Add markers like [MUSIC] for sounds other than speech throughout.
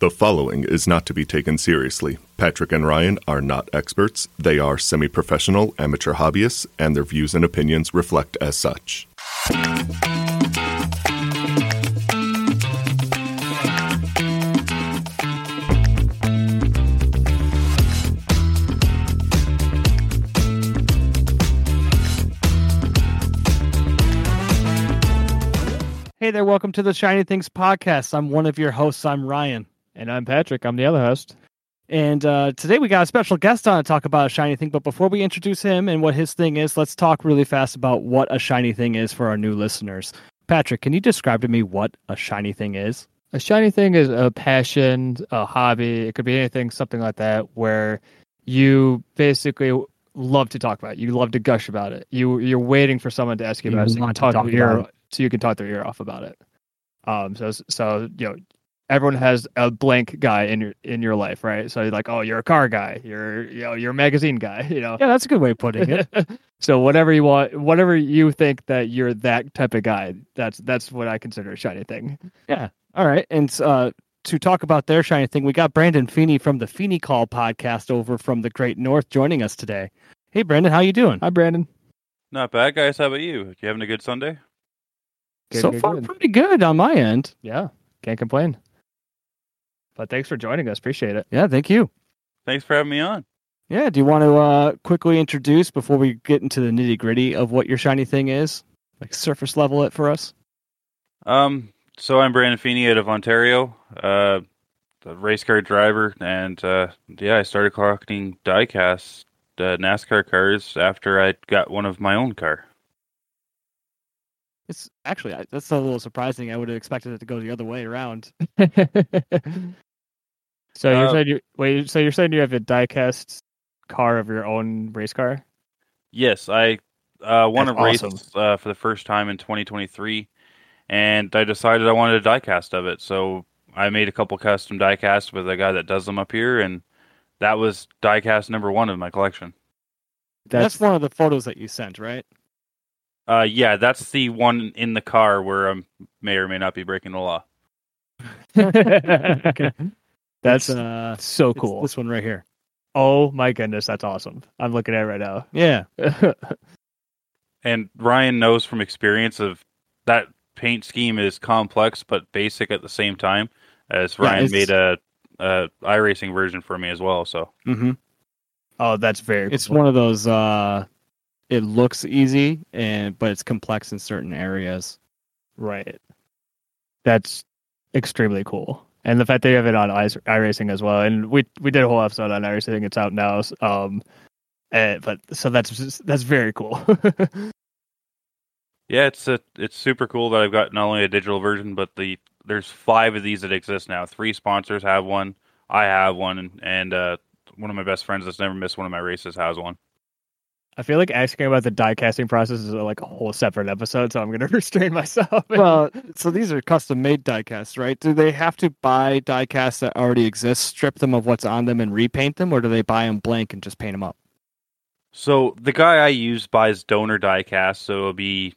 The following is not to be taken seriously. Patrick and Ryan are not experts. They are semi professional amateur hobbyists, and their views and opinions reflect as such. Hey there, welcome to the Shiny Things podcast. I'm one of your hosts. I'm Ryan. And I'm Patrick. I'm the other host. And uh, today we got a special guest on to talk about a shiny thing. But before we introduce him and what his thing is, let's talk really fast about what a shiny thing is for our new listeners. Patrick, can you describe to me what a shiny thing is? A shiny thing is a passion, a hobby. It could be anything, something like that, where you basically love to talk about it. You love to gush about it. You you're waiting for someone to ask you You about it, so you talk, talk their ear, about so you can talk their ear off about it. Um. So so you know, everyone has a blank guy in your in your life, right? So you're like, oh, you're a car guy. You're you know, you're a magazine guy. [LAUGHS] You know. Yeah, that's a good way of putting it. [LAUGHS] so whatever you want, whatever you think that you're that type of guy, that's that's what I consider a shiny thing. yeah. All right. And uh, to talk about their shiny thing, we got Brandon Feeney from the Feeney Call podcast over from the Great North joining us today. Hey, Brandon, how you doing? Hi, Brandon. Not bad, guys. How about you? You having a good Sunday? Good, so good, far, good. pretty good on my end. Yeah, can't complain. But thanks for joining us. Appreciate it. Yeah, thank you. Thanks for having me on. Yeah, do you want to uh, quickly introduce before we get into the nitty gritty of what your shiny thing is? Like surface level it for us? Um, so I'm Brandon Feeney out of Ontario, uh, a race car driver, and uh, yeah, I started collecting diecast uh, NASCAR cars after I got one of my own car. It's actually that's a little surprising. I would have expected it to go the other way around. [LAUGHS] so you're Uh, saying you wait. So you're saying you have a diecast car of your own race car? Yes, I uh, won That's a race awesome. uh, for the first time in 2023, and I decided I wanted a diecast of it. So I made a couple custom diecasts with a guy that does them up here, and that was diecast number one of my collection. That's, one of the photos that you sent, right? Uh, yeah, that's the one in the car where I may or may not be breaking the law. [LAUGHS] [LAUGHS] Okay. That's It's, uh, so it's cool. This one right here. Oh my goodness, that's awesome. I'm looking at it right now. Yeah. [LAUGHS] And Ryan knows from experience of that paint scheme is complex but basic at the same time. As Ryan it's- made a, a iRacing version for me as well. So hmm oh, that's very. It's cool. one of those. uh It looks easy, and but it's complex in certain areas. Right. That's extremely cool. And the fact that you have it on iRacing as well. And we we did a whole episode on iRacing. It's out now. Um, eh, but so that's that's very cool. [LAUGHS] yeah, it's a, it's super cool that I've got not only a digital version but the there's five of these that exist now. Three sponsors have one. I have one, and, and uh, one of my best friends that's never missed one of my races has one. I feel like asking about the die casting process is like a whole separate episode, so I'm gonna [LAUGHS] restrain myself. [LAUGHS] Well, so these are custom made die casts, right? Do they have to buy die casts that already exist, strip them of what's on them, and repaint them, or do they buy them blank and just paint them up? So the guy I use buys donor die casts, so it'll be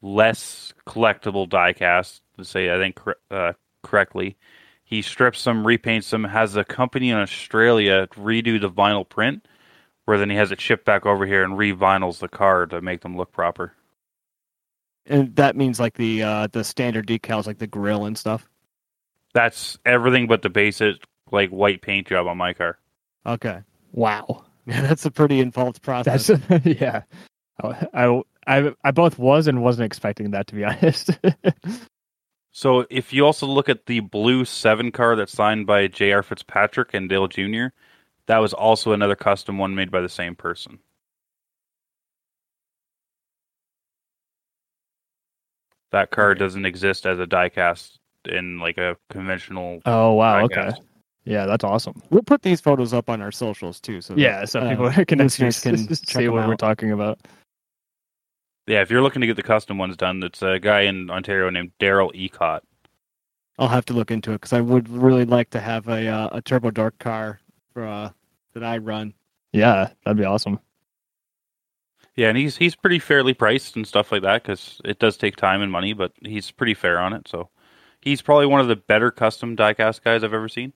less collectible diecast. To say I think uh, correctly, he strips them, repaints them, has a company in Australia redo the vinyl print, where then he has it shipped back over here and re-vinyls the car to make them look proper. And that means like the uh the standard decals, like the grill and stuff. That's everything but the basic like white paint job on my car. Okay, wow, [LAUGHS] yeah, that's a pretty involved process. that's [LAUGHS] yeah. I, I I I both was and wasn't expecting that to be [LAUGHS] honest. So if you also look at the blue seven car that's signed by J.R. Fitzpatrick and Dale Jr., that was also another custom one made by the same person. That car doesn't exist as a diecast in like a conventional. oh wow, okay, diecast. yeah, that's awesome. We'll put these photos up on our socials too. So that, Yeah, so uh, people [LAUGHS] can listeners can [LAUGHS] see them what we're talking about. Yeah, if you're looking to get the custom ones done, it's a guy in Ontario named Daryl Ecott. I'll have to look into it because I would really like to have a uh, a turbo dark car for, uh, that I run. Yeah, that'd be awesome. Yeah, and he's he's pretty fairly priced and stuff like that because it does take time and money, but he's pretty fair on it. So He's probably one of the better custom diecast guys I've ever seen.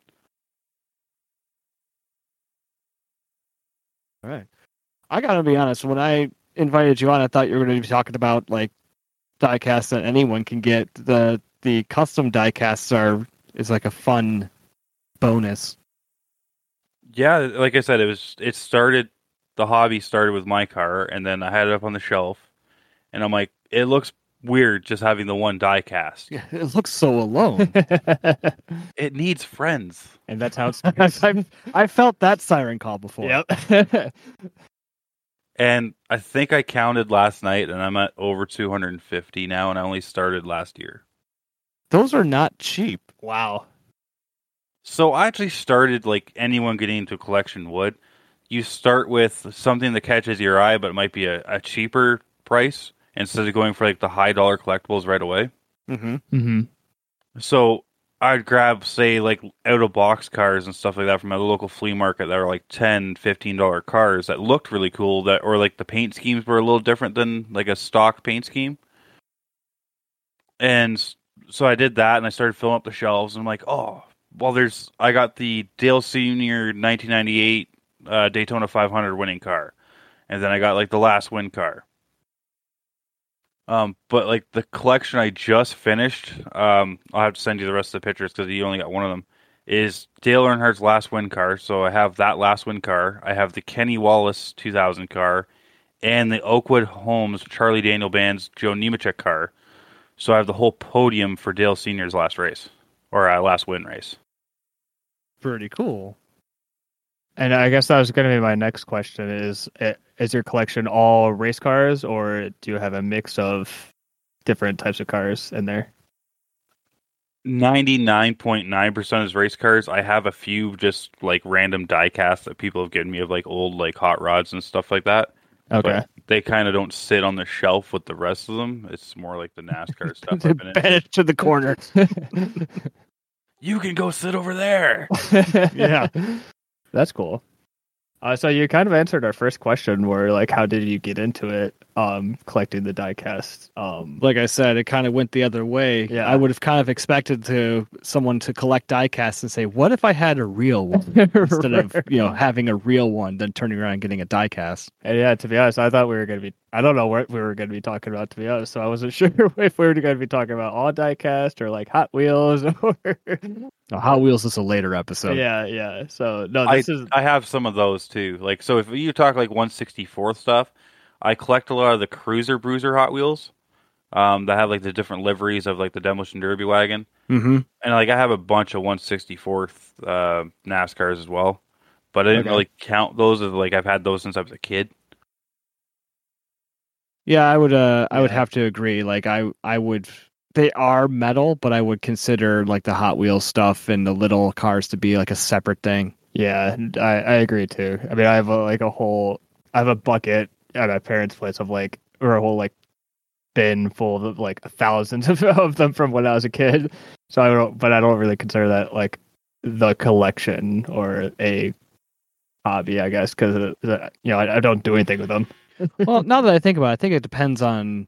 All right. I gotta be honest. When I invited you on, I thought you were going to be talking about like diecast that anyone can get. The the custom diecasts are is like a fun bonus. Yeah, like I said, it was it started the hobby started with my car and then I had it up on the shelf and I'm like, it looks weird just having the one die cast. Yeah, [LAUGHS] it looks so alone. [LAUGHS] It needs friends. and that's how [LAUGHS] it's. I've, I felt that siren call before. yep. And I think I counted last night and I'm at over 250 now and I only started last year. Those are not cheap. wow. So I actually started like anyone getting into a collection would. You start with something that catches your eye, but it might be a, a cheaper price instead of going for like the high dollar collectibles right away. Mm-hmm. Mm-hmm. So I'd grab, say, like out of box cars and stuff like that from a local flea market that were like 10 $15 cars that looked really cool, that or like the paint schemes were a little different than like a stock paint scheme. And so I did that and I started filling up the shelves and I'm like, oh, well, there's, I got the Dale Senior 1998 uh, Daytona 500 winning car. And then I got like the last win car. Um, but like the collection I just finished, um, I'll have to send you the rest of the pictures because you only got one of them. Is Dale Earnhardt's last win car? So I have that last win car. I have the Kenny Wallace 2000 car, and the Oakwood Homes Charlie Daniel Band's Joe Nemechek car. So I have the whole podium for Dale Senior's last race or uh, last win race. Pretty cool. And I guess that was going to be my next question: is eh, is your collection all race cars, or do you have a mix of different types of cars in there? 99.9% is race cars. I have a few just like random die casts that people have given me of like old like hot rods and stuff like that. Okay. But they kind of don't sit on the shelf with the rest of them. It's more like the [LAUGHS] NASCAR stuff. They I've been bend it to the corner. [LAUGHS] You can go sit over there. [LAUGHS] Yeah. [LAUGHS] That's cool. Uh, so you kind of answered our first question, where like, how did you get into it? Um, collecting the diecast. Um, like I said, it kind of went the other way. Yeah. I would have kind of expected to someone to collect diecasts and say, "What if I had a real [LAUGHS] one instead of you know having a real one, then turning around and getting a diecast?" And yeah, to be honest, I thought we were going to be. I don't know what we were going to be talking about, to be honest. So I wasn't [LAUGHS] sure if we were going to be talking about all diecast or like Hot Wheels [LAUGHS] or. Oh, Hot Wheels is a later episode. yeah, yeah. So no, I, this is. I have some of those too. Like so, if you talk like 164th stuff, I collect a lot of the Cruiser Bruiser Hot Wheels. Um, that have like the different liveries of like the Demolition Derby wagon, Mm-hmm. and like I have a bunch of 164th uh, NASCARs as well. But I didn't Okay. really count those as like I've had those since I was a kid. Yeah, I would. Uh, I would have to agree. Like, I, I would. They are metal, but I would consider like the Hot Wheels stuff and the little cars to be like a separate thing. Yeah, I, I agree too. I mean, I have a, like a whole, I have a bucket at my parents' place of like, or a whole like bin full of like thousands [LAUGHS] of, of them from when I was a kid. So I don't, but I don't really consider that like the collection or a hobby, I guess, because you know I, I don't do anything with them. [LAUGHS] well, now that I think about it, I think it depends on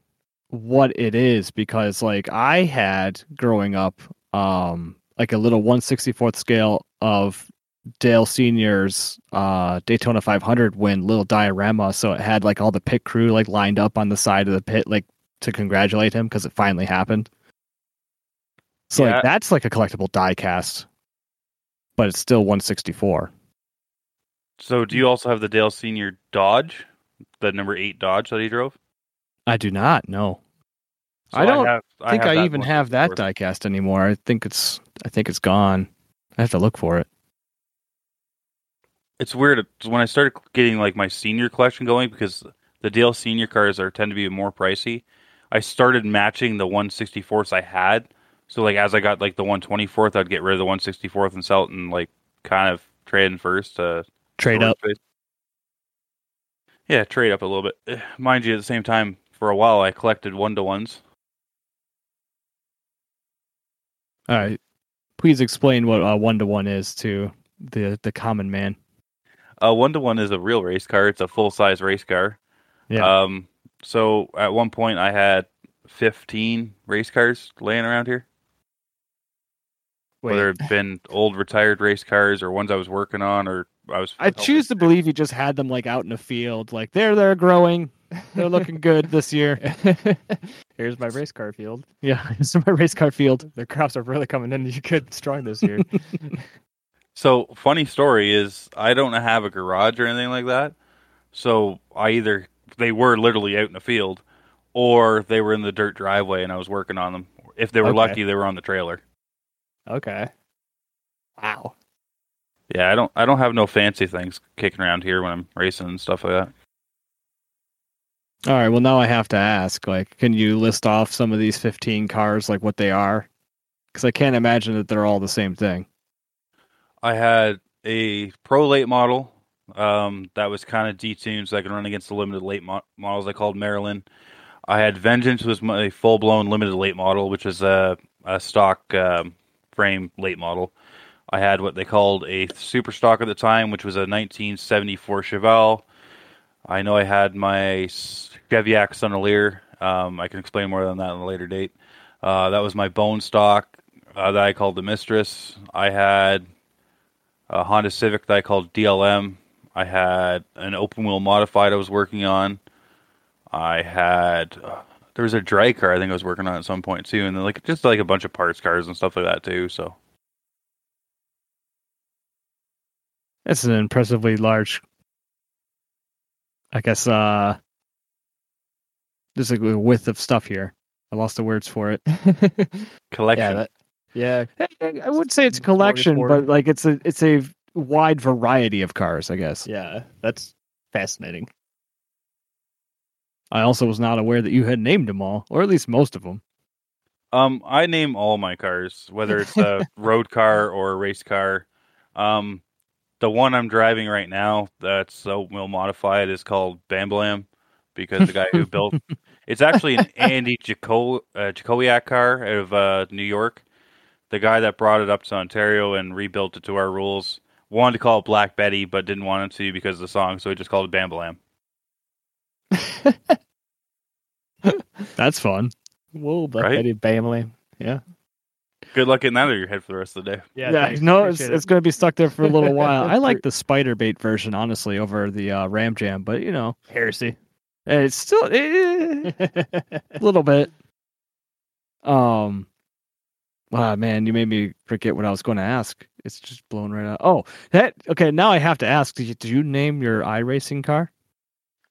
what it is because like I had growing up um like a little 164th scale of Dale Senior's uh Daytona 500 win little diorama so it had like all the pit crew like lined up on the side of the pit like to congratulate him because it finally happened. So Yeah. like that's like a collectible die cast but it's still 164. So, do you also have the Dale Senior Dodge, the number eight Dodge that he drove? I do not know. So I don't have- think I, even have that 164th. diecast anymore. I think it's I think it's gone. I have to look for it. it's weird when I started getting like my senior collection going because the Dale senior cars are tend to be more pricey. I started matching the 164ths I had. So like as I got like the 124th, I'd get rid of the 164th and sell it and like kind of trade in first to Trade up. space. Yeah, trade up a little bit. [SIGHS] Mind you, at the same time, for a while I collected one to ones. All right. Please explain what a one to one is to the the common man. A one to one is a real race car. It's a full size race car. Yeah. Um. So at one point I had fifteen race cars laying around here. Wait, whether it's been old retired race cars or ones I was working on or I was. I choose to believe you just had them like out in a field, like they're they're growing, they're looking good this year. [LAUGHS] here's my race car field. Yeah, [LAUGHS] it's my race car field. The crops are really coming in [LAUGHS] good strong this year. So funny story is I don't have a garage or anything like that. So I either they were literally out in the field, or they were in the dirt driveway and I was working on them. If they were Okay. lucky, they were on the trailer. okay. Wow. Yeah, I don't I don't have no fancy things kicking around here when I'm racing and stuff like that. All right, well now I have to ask, like, can you list off some of these fifteen cars, like what they are? Because I can't imagine that they're all the same thing. I had a pro late model um, that was kind of detuned so I could run against the limited late mo- models I called Maryland. I had Vengeance was my full blown limited late model, which is a, a stock um, frame late model. I had what they called a super stock at the time, which was a 1974 Chevelle. I know I had my Chevy Sonalier. Um, I can explain more than that on a later date. Uh, that was my bone stock uh, that I called the Mistress. I had a Honda Civic that I called DLM. I had an open wheel modified I was working on. I had uh, there was a dry car I think I was working on at some point too, and then like just like a bunch of parts cars and stuff like that too. So That's an impressively large. I guess uh, there's like a width of stuff here. I lost the words for it. [LAUGHS] collection. Yeah. That, yeah. I I would say it's a collection, Smorgasbord. but like it's a it's a wide variety of cars. I guess. Yeah. That's fascinating. I also was not aware that you had named them all, or at least most of them. Um, I name all my cars, whether it's a [LAUGHS] road car or a race car. Um, the one I'm driving right now, that's open wheel modified, is called Bamblam because the guy who [LAUGHS] built it's actually an Andy Jaco- uh, Jankowiak car out of uh, New York. The guy that brought it up to Ontario and rebuilt it to our rules wanted to call it Black Betty, but didn't want it to because of the song, so he just called it Bambalam. [LAUGHS] That's fun. Whoa, Black Right? Betty Bamley. Yeah. Good luck getting that out of your head for the rest of the day. Yeah. Yeah, thanks. no, it's, Appreciate it's going to be stuck there for a little [LAUGHS] while. I like the Spiderbait version, honestly, over the uh, Ram Jam, but you know, heresy. it's still eh, [LAUGHS] a little bit. Um, wow, man, you made me forget what I was going to ask. It's just blown right out. Oh, that okay. Now I have to ask: Did you, did you name your iRacing car?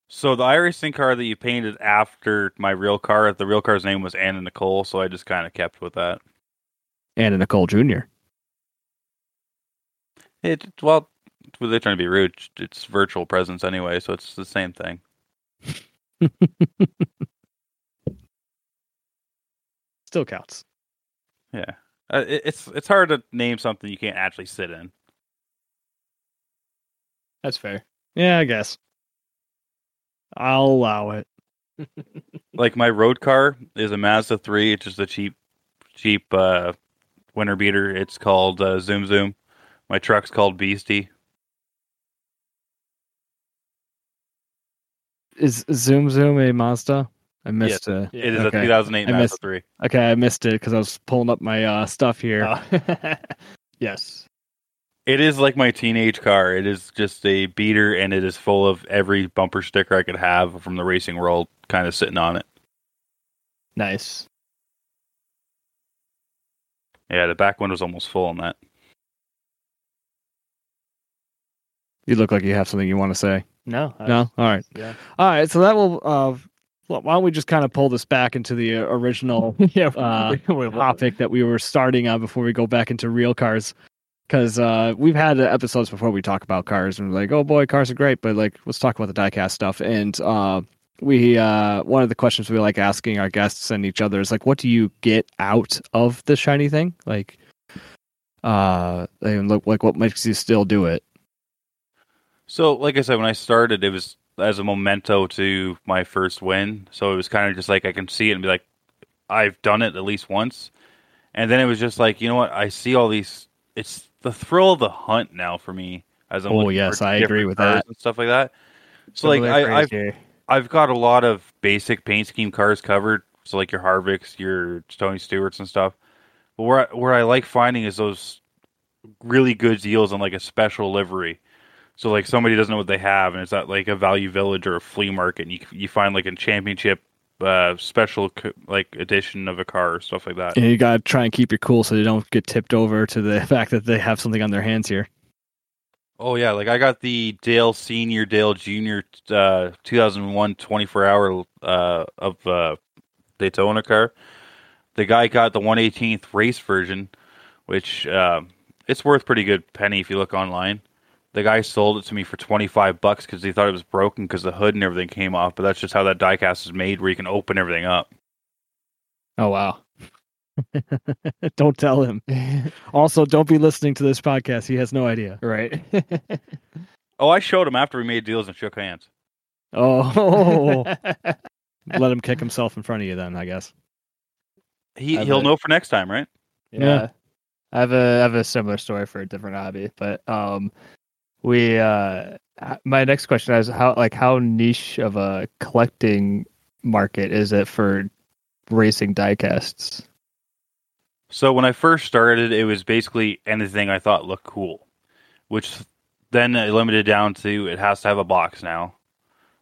So the iRacing car that you painted after my real car, the real car's name was Anna Nicole, so I just kind of kept with that. Anna Nicole Jr. It well, they're trying to be rude? It's virtual presence anyway, so it's the same thing. [LAUGHS] Still counts. Yeah, uh, it, it's it's hard to name something you can't actually sit in. That's fair. Yeah, I guess. I'll allow it. Like my road car is a Mazda three. It's just a cheap, cheap uh, winter beater. It's called uh, Zoom Zoom. My truck's called Beastie. Is Zoom Zoom a Mazda? I missed it. It is Okay. a 2008 I Mazda missed- three. Okay, I missed it because I was pulling up my uh, stuff here. Oh. [LAUGHS] yes. It is like my teenage car. It is just a beater, and it is full of every bumper sticker I could have from the racing world, kind of sitting on it. Nice. Yeah, the back window's almost full on that. You look like you have something you want to say. No. I No, all right, Yeah. all right. So that will. Uh, why don't we just kind of pull this back into the uh, original [LAUGHS] yeah. Uh, [LAUGHS] we- we- topic that we were starting on before we go back into real cars? Because uh, we've had uh, episodes before we talk about cars and we're like, oh boy, cars are great, but like, let's talk about the diecast stuff. And uh, we uh, one of the questions we like asking our guests and each other is like, what do you get out of the shiny thing? Like, uh, and look like what makes you still do it? So, like I said, when I started, it was as a memento to my first win. So it was kind of just like I can see it and be like, I've done it at least once. And then it was just like, you know what? I see all these. It's the thrill of the hunt now for me. As I'm Oh, yes, I agree with that. and stuff like that. So like I, i've. I've got a lot of basic paint scheme cars covered. So like your Harvicks, your Tony Stewarts and stuff. But where I, where I like finding is those really good deals on like a special livery. So like somebody doesn't know what they have, and it's at like a Value Village or a flea market, and you you find like a championship uh, special like edition of a car or stuff like that. And you gotta try and keep your cool so they don't get tipped over to the [LAUGHS] fact that they have something on their hands here. Oh yeah, like I got the Dale Senior, Dale Junior, uh, 2001 24 hour uh, of uh, Daytona car. The guy got the 118th race version, which uh, it's worth pretty good penny if you look online. The guy sold it to me for 25 bucks because he thought it was broken because the hood and everything came off. But that's just how that diecast is made, where you can open everything up. Oh wow. [LAUGHS] don't tell him. [LAUGHS] Also, don't be listening to this podcast. He has no idea. right. [LAUGHS] Oh, I showed him after we made deals and shook hands. Oh, let him kick himself in front of you then, I guess. He I he'll bet. know for next time, right? Yeah. Yeah. I have a I have a similar story for a different hobby, but um we uh my next question is how like how niche of a collecting market is it for racing diecasts? So when I first started, it was basically anything I thought looked cool, which then it limited down to it has to have a box now,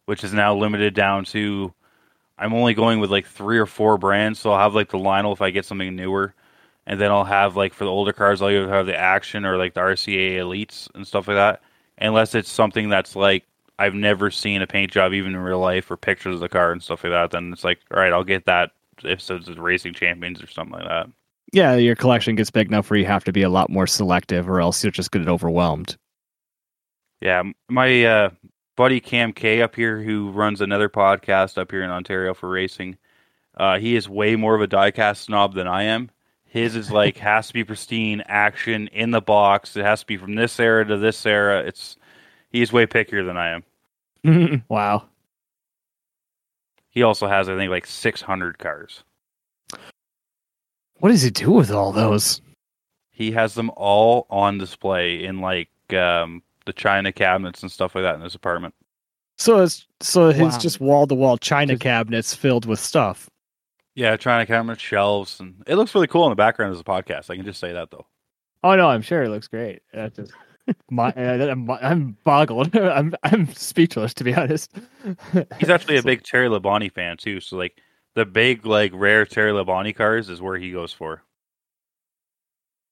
which is now limited down to I'm only going with like three or four brands. So I'll have like the Lionel if I get something newer, and then I'll have like for the older cars I'll either have the Action or like the RCA Elites and stuff like that. Unless it's something that's like I've never seen a paint job even in real life or pictures of the car and stuff like that, then it's like all right, I'll get that if it's Racing Champions or something like that. Yeah, your collection gets big enough where you have to be a lot more selective, or else you'll just get overwhelmed. Yeah, my uh, buddy Cam K up here, who runs another podcast up here in Ontario for racing, uh, he is way more of a diecast snob than I am. His is like [LAUGHS] has to be pristine action in the box. It has to be from this era to this era. It's he's way pickier than I am. [LAUGHS] Wow. He also has I think like 600 cars. What does he do with all those? He has them all on display in like um, the china cabinets and stuff like that in his apartment. So it's so his Wow. just wall to wall china Just- cabinets filled with stuff. Yeah, china cabinets, shelves, and it looks really cool in the background as a podcast. I can just say that though. Oh no, I'm sure it looks great. That's [LAUGHS] just my, I'm, I'm boggled. [LAUGHS] I'm I'm speechless to be honest. He's actually a [LAUGHS] big Terry Labonte fan too. So like the big like rare Terry Labonte cars is where he goes for.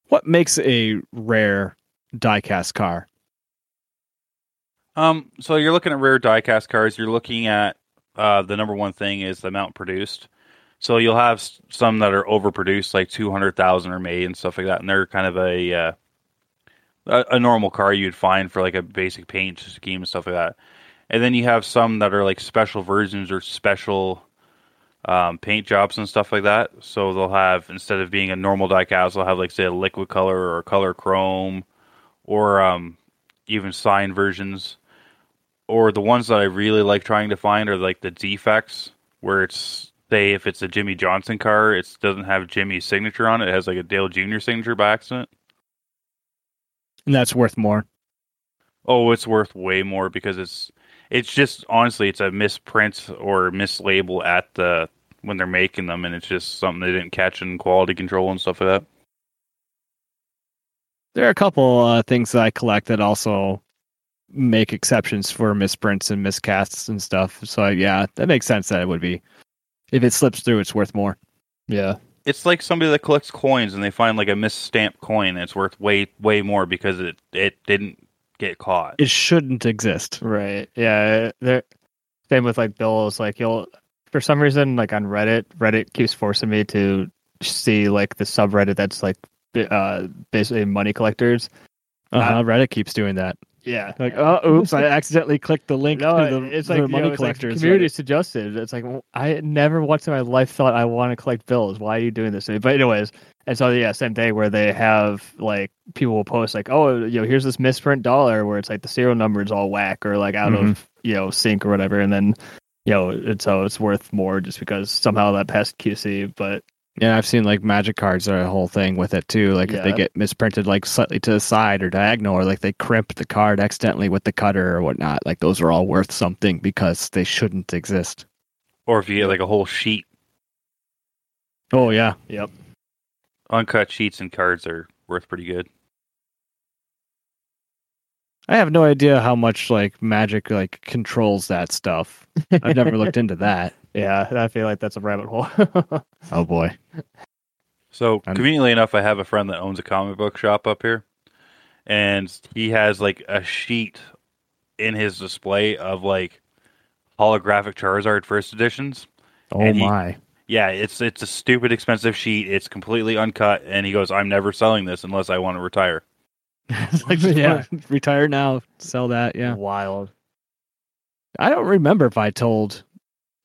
What makes a rare diecast car? Um, so you're looking at rare diecast cars. You're looking at uh, the number one thing is the amount produced. So you'll have some that are overproduced, like two hundred thousand are made and stuff like that, and they're kind of a, uh, a a normal car you'd find for like a basic paint scheme and stuff like that. And then you have some that are like special versions or special um, paint jobs and stuff like that. So they'll have instead of being a normal diecast, they'll have like say a liquid color or a color chrome, or um, even sign versions or the ones that I really like trying to find are like the defects where it's say if it's a Jimmie Johnson car, it doesn't have Jimmy's signature on it. It has like a Dale Jr. signature by accident. And that's worth more. Oh, it's worth way more because it's it's just honestly it's a misprint or mislabel at the when they're making them, and it's just something they didn't catch in quality control and stuff like that. There are a couple uh, things that I collect that also make exceptions for misprints and miscasts and stuff. So yeah, that makes sense that it would be. If it slips through, it's worth more. yeah. It's like somebody that collects coins and they find like a misstamped coin and it's worth way way more because it it didn't get caught. It shouldn't exist. Right. Yeah. There. Same with like bills. Like you'll, for some reason, like on Reddit, Reddit keeps forcing me to see like the subreddit that's like, uh, basically money collectors. Uh-huh, Reddit keeps doing that. Yeah. Like, oh, oops, I accidentally clicked the link No, to the, it's the like you money know, it's like collectors. community suggested. It's like well, I never once in my life thought I want to collect bills. Why are you doing this to me? But anyways, and so yeah, same thing where they have like people will post like, oh, you know, here's this misprint dollar where it's like the serial number is all whack or like out Mhm. of you know sync or whatever, and then you know, and so uh, it's worth more just because somehow that passed QC. But Yeah, I've seen like magic cards are a whole thing with it too. Like if they get misprinted like slightly to the side or diagonal, or like they crimp the card accidentally with the cutter or whatnot, like those are all worth something because they shouldn't exist. Or if you get like a whole sheet. Oh yeah. yep, Uncut sheets and cards are worth pretty good. I have no idea how much like magic like controls that stuff. I've never looked into [LAUGHS] that. Yeah, I feel like that's a rabbit hole. [LAUGHS] Oh boy. So I'm- conveniently enough, I have a friend that owns a comic book shop up here, and he has like a sheet in his display of like holographic Charizard first editions. Oh And he- my. Yeah, it's it's a stupid expensive sheet. It's completely uncut, and he goes, "I'm never selling this unless I want to retire." It's [LAUGHS] like, yeah. [LAUGHS] Retire now. Sell that. Yeah. Wild. I don't remember if I told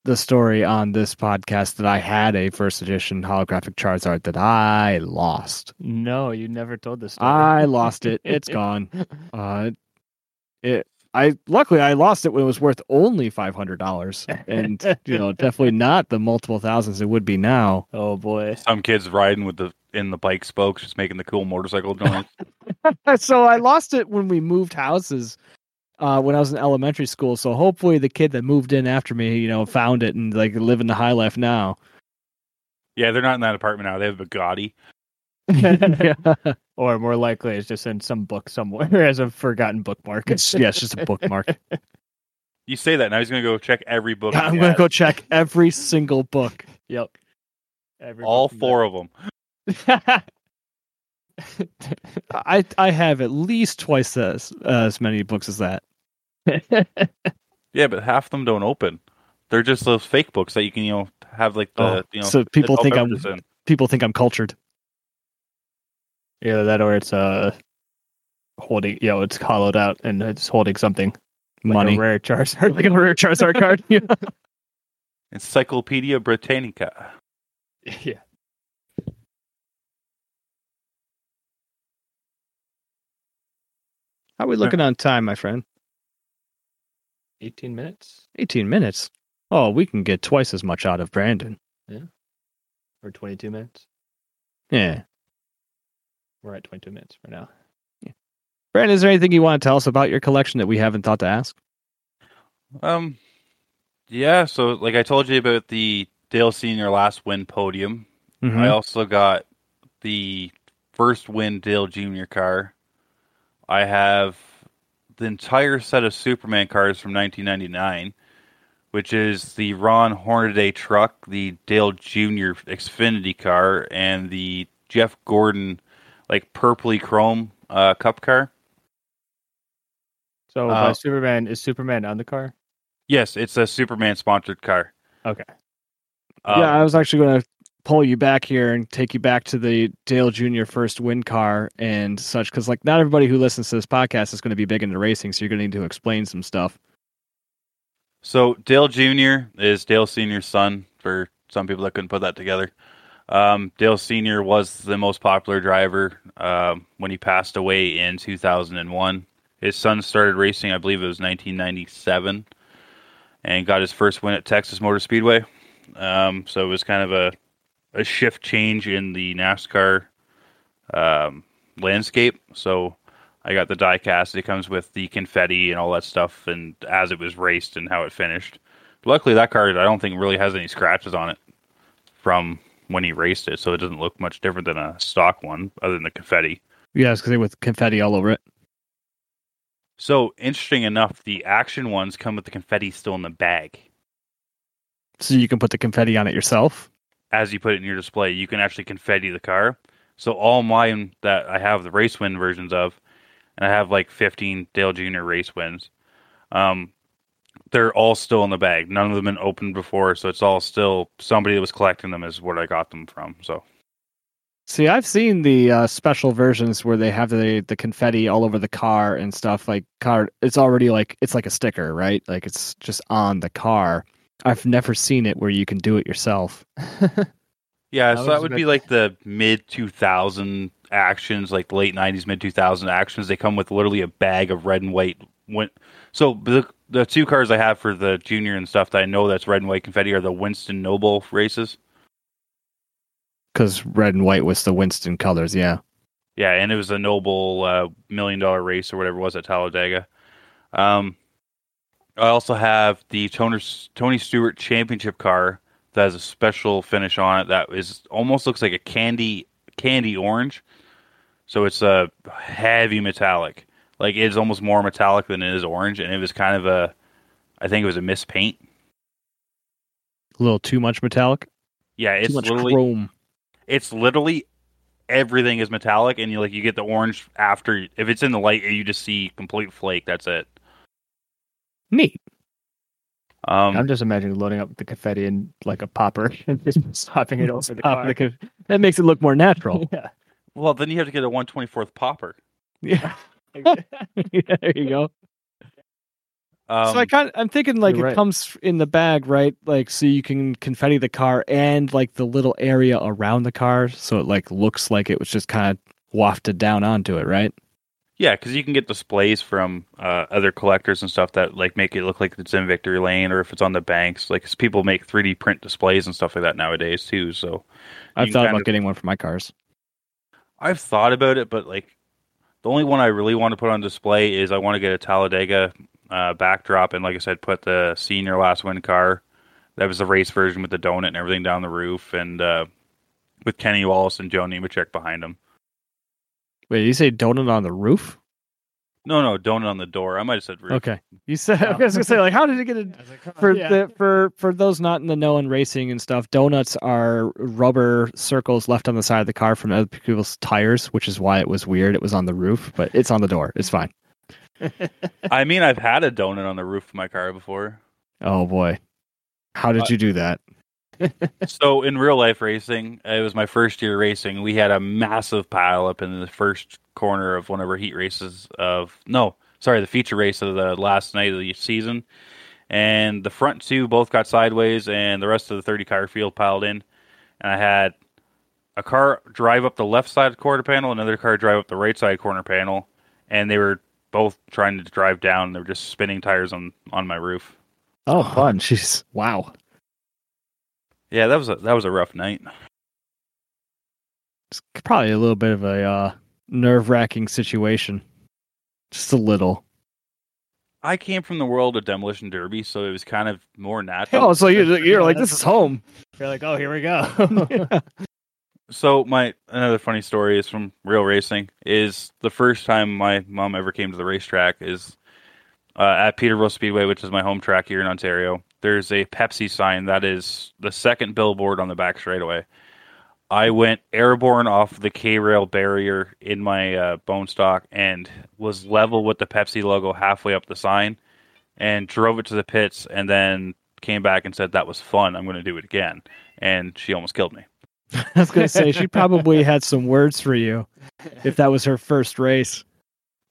the story on this podcast that I had a first edition holographic Charizard that I lost. No, you never told this story. I [LAUGHS] lost it. It's gone. Uh, it. I luckily I lost it when it was worth only five hundred dollars, and you know definitely not the multiple thousands it would be now. oh boy. Some kids riding with the in the bike spokes, just making the cool motorcycle [LAUGHS] noise. so I lost it when we moved houses uh, when I was in elementary school. So hopefully the kid that moved in after me, you know, found it and like living the high life now. yeah, they're not in that apartment now. They have a Bugatti. yeah. [LAUGHS] Or more likely, it's just in some book somewhere [LAUGHS] as a forgotten bookmark. It's, yeah, it's just a bookmark. You say that now. He's gonna go check every book. I'm gonna go check every single book. Yep. Every all book four of them. I I have at least twice as as many books as that. [LAUGHS] Yeah, but half of them don't open. They're just those fake books that you can, you know, have like the, Oh, you know, so people think I'm- in. People think I'm cultured. Yeah, that or it's uh holding, you know, it's hollowed out and it's holding something. Like Money, a rare Charizard. [LAUGHS] like a rare Charizard card. Yeah. [LAUGHS] Encyclopedia Britannica. yeah. How are we looking on time, my friend? 18 minutes 18 minutes. Oh, we can get twice as much out of Brandon. Yeah. Or 22 minutes. Yeah. We're at 22 minutes right now. Yeah. Brandon, is there anything you want to tell us about your collection that we haven't thought to ask? Um, yeah. So, like I told you about the Dale Senior last win podium, Mhm. I also got the first win Dale Junior car. I have the entire set of Superman cars from 1999, which is the Ron Hornaday truck, the Dale Junior Xfinity car, and the Jeff Gordon like purpley chrome uh, cup car. So Uh, by Superman, is Superman on the car? Yes, it's a Superman sponsored car. Okay. Um, yeah, I was actually going to pull you back here and take you back to the Dale Jr. first win car and such, because like not everybody who listens to this podcast is going to be big into racing, so you're going to need to explain some stuff. So Dale Jr. is Dale Sr.'s son. For some people that couldn't put that together, um, Dale Sr. was the most popular driver um, when he passed away in 2001. His son started racing, I believe it was 1997, and got his first win at Texas Motor Speedway. Um, so it was kind of a a shift change in the NASCAR um, landscape. So I got the diecast. It comes with the confetti and all that stuff, and as it was raced and how it finished. Luckily, that car I don't think really has any scratches on it from when he raced it, so it doesn't look much different than a stock one, other than the confetti. Yes, because it with confetti all over it. So interesting enough, the action ones come with the confetti still in the bag. So you can put the confetti on it yourself. As you put it in your display, you can actually confetti the car. So all mine that I have the race win versions of, and I have like 15 Dale Jr. race wins. Um, they're all still in the bag. None of them been opened before, so it's all still somebody that was collecting them is where I got them from. So See, I've seen the uh, special versions where they have the the confetti all over the car and stuff. Like car, it's already like it's like a sticker, right? Like it's just on the car. I've never seen it where you can do it yourself. [LAUGHS] yeah, I so that would about- be like the mid 2000 actions, like late 90s, mid 2000 actions. They come with literally a bag of red and white. Win- so the the two cars I have for the junior and stuff that I know that's red and white confetti are the Winston No Bull races. Because red and white was the Winston colors, yeah. Yeah, and it was a No Bull uh, million dollar race or whatever it was at Talladega. Um, I also have the Tony, Tony Stewart Championship car that has a special finish on it that is almost looks like a candy candy orange, so it's a heavy metallic. Like it's almost more metallic than it is orange, and it was kind of a, I think it was a mispaint. A little too much metallic. Yeah, it's too much literally chrome. it's literally everything is metallic, and you like you get the orange after. If it's in the light, you just see complete flake. That's it. Neat. Um, I'm just imagining loading up the confetti in like a popper [LAUGHS] and just [LAUGHS] popping it over the Pop car. the conf- that makes it look more natural. [LAUGHS] yeah. well, then you have to get a one twenty fourth popper. yeah. there you go. Um, so I kind of, I'm thinking like it right. comes in the bag, right? Like so you can confetti the car and like the little area around the car, so it like looks like it was just kind of wafted down onto it, right? Yeah, because you can get displays from uh, other collectors and stuff that like make it look like it's in Victory Lane or if it's on the banks. Like 'cause people make 3D print displays and stuff like that nowadays too. So I've thought about of- getting one for my cars. I've thought about it, but like the only one I really want to put on display is I want to get a Talladega uh, backdrop and like I said, put the senior last win car. That was the race version with the donut and everything down the roof, and uh, with Kenny Wallace and Joe Nemechek behind him. Wait, you say donut on the roof? No, no, donut on the door. I might have said roof. Okay, you said [LAUGHS] I was gonna say like how did it get a for the for for those not in the know in racing and stuff, donuts are rubber circles left on the side of the car from other people's tires, which is why it was weird. It was on the roof, but it's on the door. It's fine. [LAUGHS] I mean, I've had a donut on the roof of my car before. Oh boy, how did Uh, you do that? So in real life racing, uh, it was my first year racing. We had a massive pile up in the first corner of one of our heat races of no, sorry, the feature race of the last night of the season. And the front two both got sideways, and the rest of the 30 car field piled in. And I had a car drive up the left side quarter panel, another car drive up the right side corner panel, and they were both trying to drive down. They were just spinning tires on on my roof. Oh, fun! Jeez, wow. Yeah, that was a that was a rough night. It's probably a little bit of a uh, nerve wracking situation, just a little. I came from the world of demolition derby, so it was kind of more natural. Oh, so you're you're like this is home. You're like, oh, here we go. [LAUGHS] [LAUGHS] So my another funny story is from real racing. Is the first time my mom ever came to the racetrack is uh, at Peterborough Speedway, which is my home track here in Ontario. There's a Pepsi sign that is the second billboard on the back straightaway. I went airborne off the K rail barrier in my uh, bone stock and was level with the Pepsi logo halfway up the sign, and drove it to the pits, and then came back and said that was fun. I'm going to do it again, and she almost killed me. [LAUGHS] I was gonna say she probably had some words for you if that was her first race.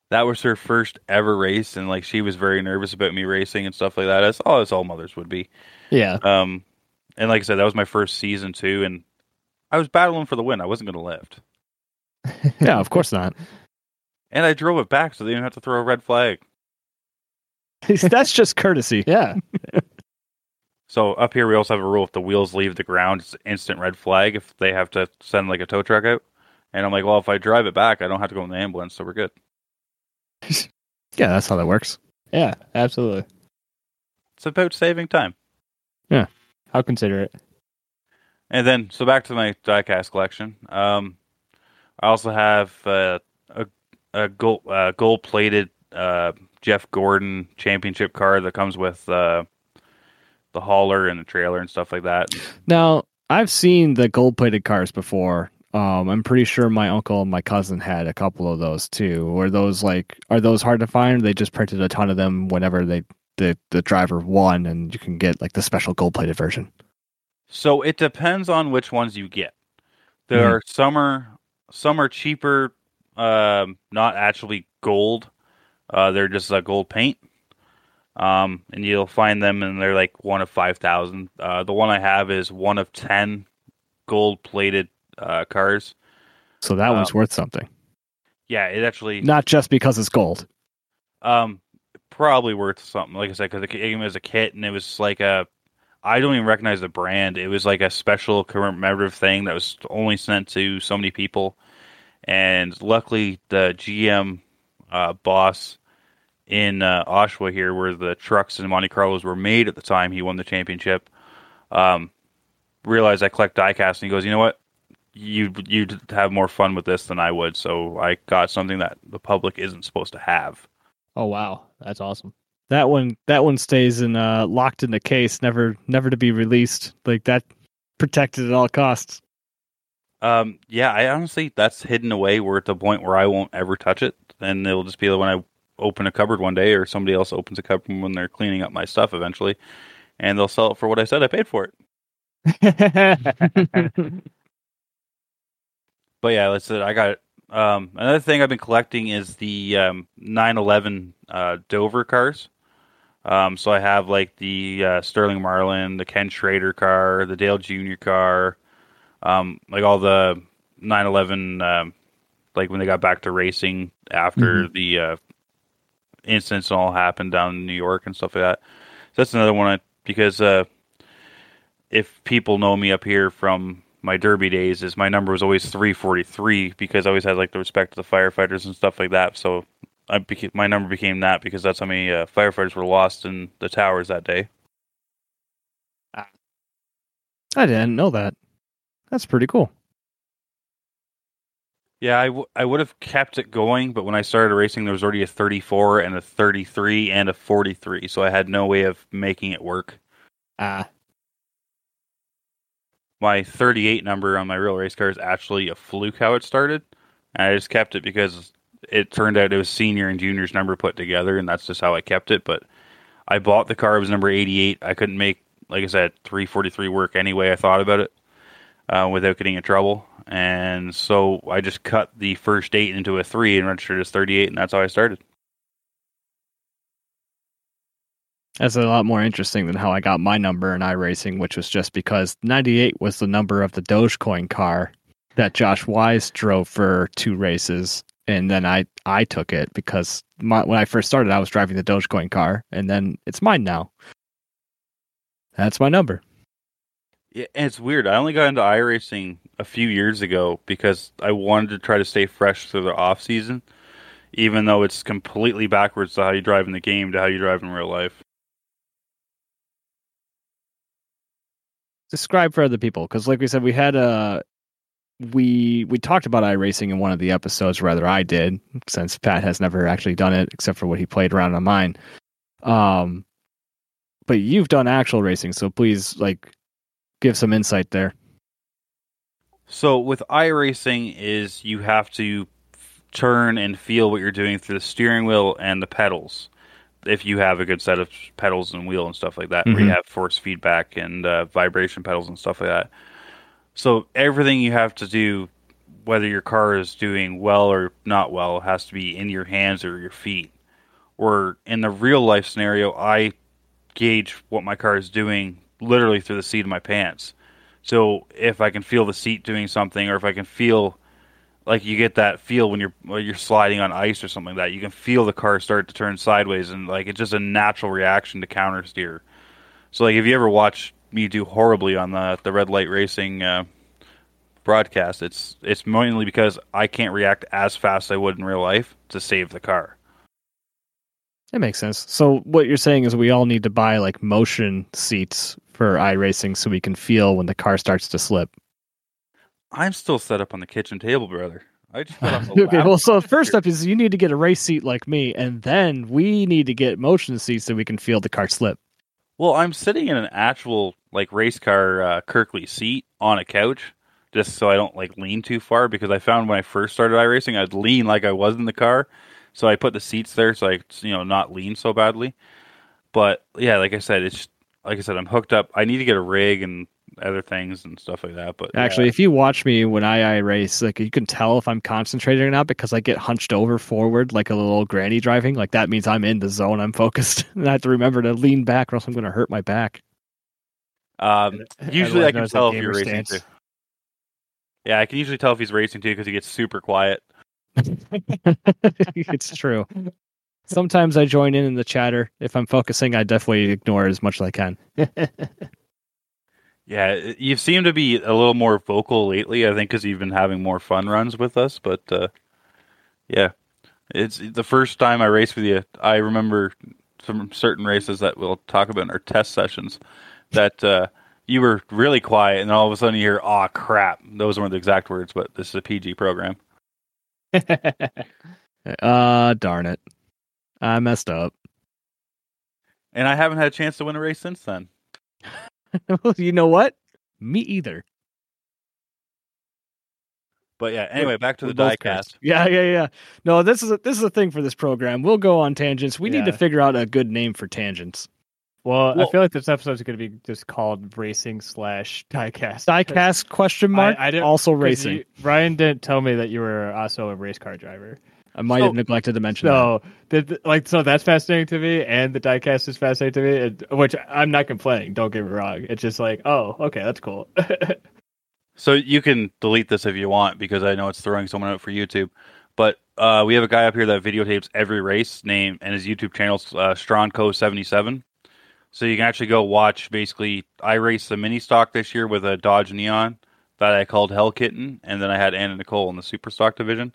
That was her first ever race and like she was very nervous about me racing and stuff like that as all as all mothers would be yeah. um and like i said that was my first season too and i was battling for the win i wasn't going to lift [LAUGHS] Yeah, of course not. and i drove it back so they didn't have to throw a red flag [LAUGHS] That's just courtesy. Yeah. [LAUGHS] so up here we also have a rule if the wheels leave the ground it's instant red flag if they have to send like a tow truck out and i'm like well if i drive it back i don't have to go in the ambulance so we're good [LAUGHS] Yeah, that's how that works. Yeah. Absolutely. it's about saving time Yeah, I'll consider it. And then, so back to my diecast collection. Um, I also have uh, a a gold uh, gold plated uh, Jeff Gordon championship car that comes with uh, the hauler and the trailer and stuff like that. Now, I've seen the gold plated cars before. Um, I'm pretty sure my uncle and my cousin had a couple of those too. Were those like are those hard to find? They just printed a ton of them whenever they the, the driver won and you can get like the special gold plated version. So it depends on which ones you get. There Mhm. are some are some are cheaper, um, not actually gold. Uh, they're just a gold paint. Um, and you'll find them, and they're like one of five thousand. Uh, the one I have is one of ten gold plated uh, cars. So that one's Um, worth something. Yeah, it actually Not just because it's gold. um probably worth something. Like I said, because it came as a kit, and it was like a I don't even recognize the brand. It was like a special commemorative thing that was only sent to so many people. And luckily, the GM uh, boss in uh, Oshawa here, where the trucks and Monte Carlos were made at the time he won the championship, um, realized I collect diecast, and he goes, "You know what? You you'd have more fun with this than I would. So I got something that the public isn't supposed to have. Oh wow, that's awesome. That one that one stays in uh locked in the case, never never to be released. Like that protected at all costs. Um, yeah, I honestly that's hidden away. We're at the point where I won't ever touch it, and it'll just be when I open a cupboard one day, or somebody else opens a cupboard when they're cleaning up my stuff eventually, and they'll sell it for what I said I paid for it. [LAUGHS] [LAUGHS] [LAUGHS] But yeah, let's. I got um, another thing I've been collecting is the um, 911 uh, Dover cars. Um, so I have like the uh, Sterling Marlin, the Ken Schrader car, the Dale Jr. car, um, like all the 911, um, like when they got back to racing after Mm-hmm. the uh, incidents all happened down in New York and stuff like that. So that's another one I, because uh, if people know me up here from my derby days, is my number was always 343 because I always had like the respect to the firefighters and stuff like that. So I beca- my number became that because that's how many uh, firefighters were lost in the towers that day. I didn't know that. That's pretty cool. Yeah, I, w- I would have kept it going, but when I started racing, there was already a 34 and a 33 and a 43, so I had no way of making it work. Ah, My 38 number on my real race car is actually a fluke how it started, and I just kept it because it turned out it was senior and junior's number put together, and that's just how I kept it. But I bought the car; it was number 88. I couldn't make, like I said, 343 work anyway. I thought about it uh, without getting in trouble, and so I just cut the first eight into a three and registered as 38, and that's how I started. That's a lot more interesting than how I got my number in iRacing, which was just because 98 was the number of the Dogecoin car that Josh Wise drove for two races. And then I, I took it because my, when I first started, I was driving the Dogecoin car, and then it's mine now. That's my number. Yeah, it's weird. I only got into iRacing a few years ago because I wanted to try to stay fresh through the off season, even though it's completely backwards to how you drive in the game to how you drive in real life. Describe for other people, because like we said, we had a we we talked about iRacing in one of the episodes. Rather, I did, since Pat has never actually done it except for what he played around on mine. Um, but you've done actual racing, so please like give some insight there. So with iRacing is you have to turn and feel what you're doing through the steering wheel and the pedals. If you have a good set of pedals and wheel and stuff like that, where you have force feedback and uh, vibration pedals and stuff like that. So everything you have to do, whether your car is doing well or not well, has to be in your hands or your feet. Or in the real life scenario, I gauge what my car is doing literally through the seat of my pants. So if I can feel the seat doing something, or if I can feel like you get that feel when you're when you're sliding on ice or something like that, you can feel the car start to turn sideways, and like it's just a natural reaction to counter steer. So like if you ever watch me do horribly on the the red light racing uh, broadcast, it's it's mainly because I can't react as fast as I would in real life to save the car. That makes sense. So what you're saying is we all need to buy like motion seats for iRacing so we can feel when the car starts to slip. I'm still set up on the kitchen table, brother. I just got off [LAUGHS] the okay, well, so first step is you need to get a race seat like me, and then we need to get motion seats so we can feel the car slip. Well, I'm sitting in an actual like race car uh, Kirkey seat on a couch, just so I don't like lean too far. Because I found when I first started iRacing, I'd lean like I was in the car, so I put the seats there so I you know not lean so badly. But yeah, like I said, it's like I said, I'm hooked up. I need to get a rig and other things and stuff like that. But Actually, yeah. if you watch me when I, I race, like you can tell if I'm concentrating or not because I get hunched over forward like a little granny driving. Like that means I'm in the zone. I'm focused, [LAUGHS] and I have to remember to lean back, or else I'm going to hurt my back. um, usually I Everyone can tell if you're racing stance. too. Yeah, I can usually tell if he's racing too because he gets super quiet. [LAUGHS] it's true. Sometimes I join in in the chatter. If I'm focusing, I definitely ignore as much as I can. [LAUGHS] Yeah, you seem to be a little more vocal lately. I think because you've been having more fun runs with us. But uh, yeah, it's the first time I raced with you. I remember some certain races that we'll talk about in our test sessions that uh, you were really quiet, and all of a sudden you hear, "Oh crap!" Those weren't the exact words, but this is a PG program. [LAUGHS] uh, darn it, I messed up. And I haven't had a chance to win a race since then. [LAUGHS] [LAUGHS] you know what? Me either. But yeah, anyway, back to the diecast. Yeah, yeah, yeah. No, this is a, this is a thing for this program. We'll go on tangents. We need to figure out a good name for tangents. Well, Well- I feel like this episode is going to be just called racing slash diecast. Diecast question mark. I didn't- also 'Cause racing. you- Ryan didn't tell me that you were also a race car driver. I might so- have neglected to mention that. So, the, like, so that's fascinating to me, and the diecast is fascinating to me. It, which I'm not complaining. Don't get me wrong. It's just like, oh, okay, that's cool. [LAUGHS] So you can delete this if you want because I know it's throwing someone out for YouTube. But uh, we have a guy up here that videotapes every race name, and his YouTube channel's uh, Stronco77. So you can actually go watch. Basically, I raced the mini stock this year with a Dodge Neon that I called Hell Kitten, and then I had Anna Nicole in the super stock division.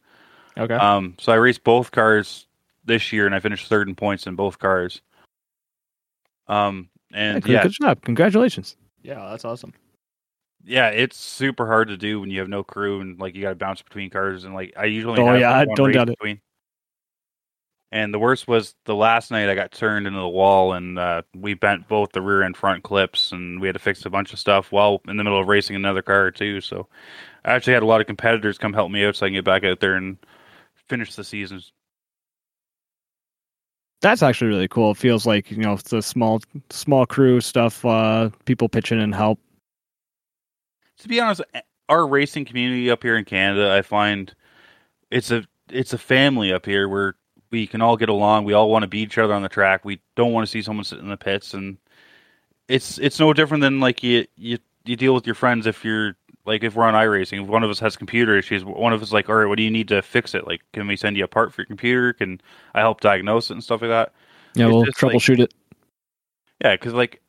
Okay. Um, so I raced both cars this year, and I finished third in points in both cars. Um, Yeah, and good, yeah, good job. Congratulations. yeah, that's awesome. yeah, it's super hard to do when you have no crew and like you got to bounce between cars and like I usually Oh, have yeah, one don't race doubt it. between. And the worst was the last night I got turned into the wall and uh, we bent both the rear and front clips and we had to fix a bunch of stuff while in the middle of racing another car too. So I actually had a lot of competitors come help me out so I can get back out there and finish the season. That's actually really cool. It feels like you know it's a small small crew stuff. Uh, people pitching in and help. to be honest, our racing community up here in Canada, I find it's a it's a family up here where we can all get along. We all want to beat each other on the track. We don't want to see someone sit in the pits, and it's it's no different than like you you you deal with your friends if you're like if we're on iRacing. If one of us has computer issues, one of us is like, all right, what do you need to fix it? Like, can we send you a part for your computer? Can I help diagnose it and stuff like that? Yeah, It's we'll just like- troubleshoot it. Yeah, because like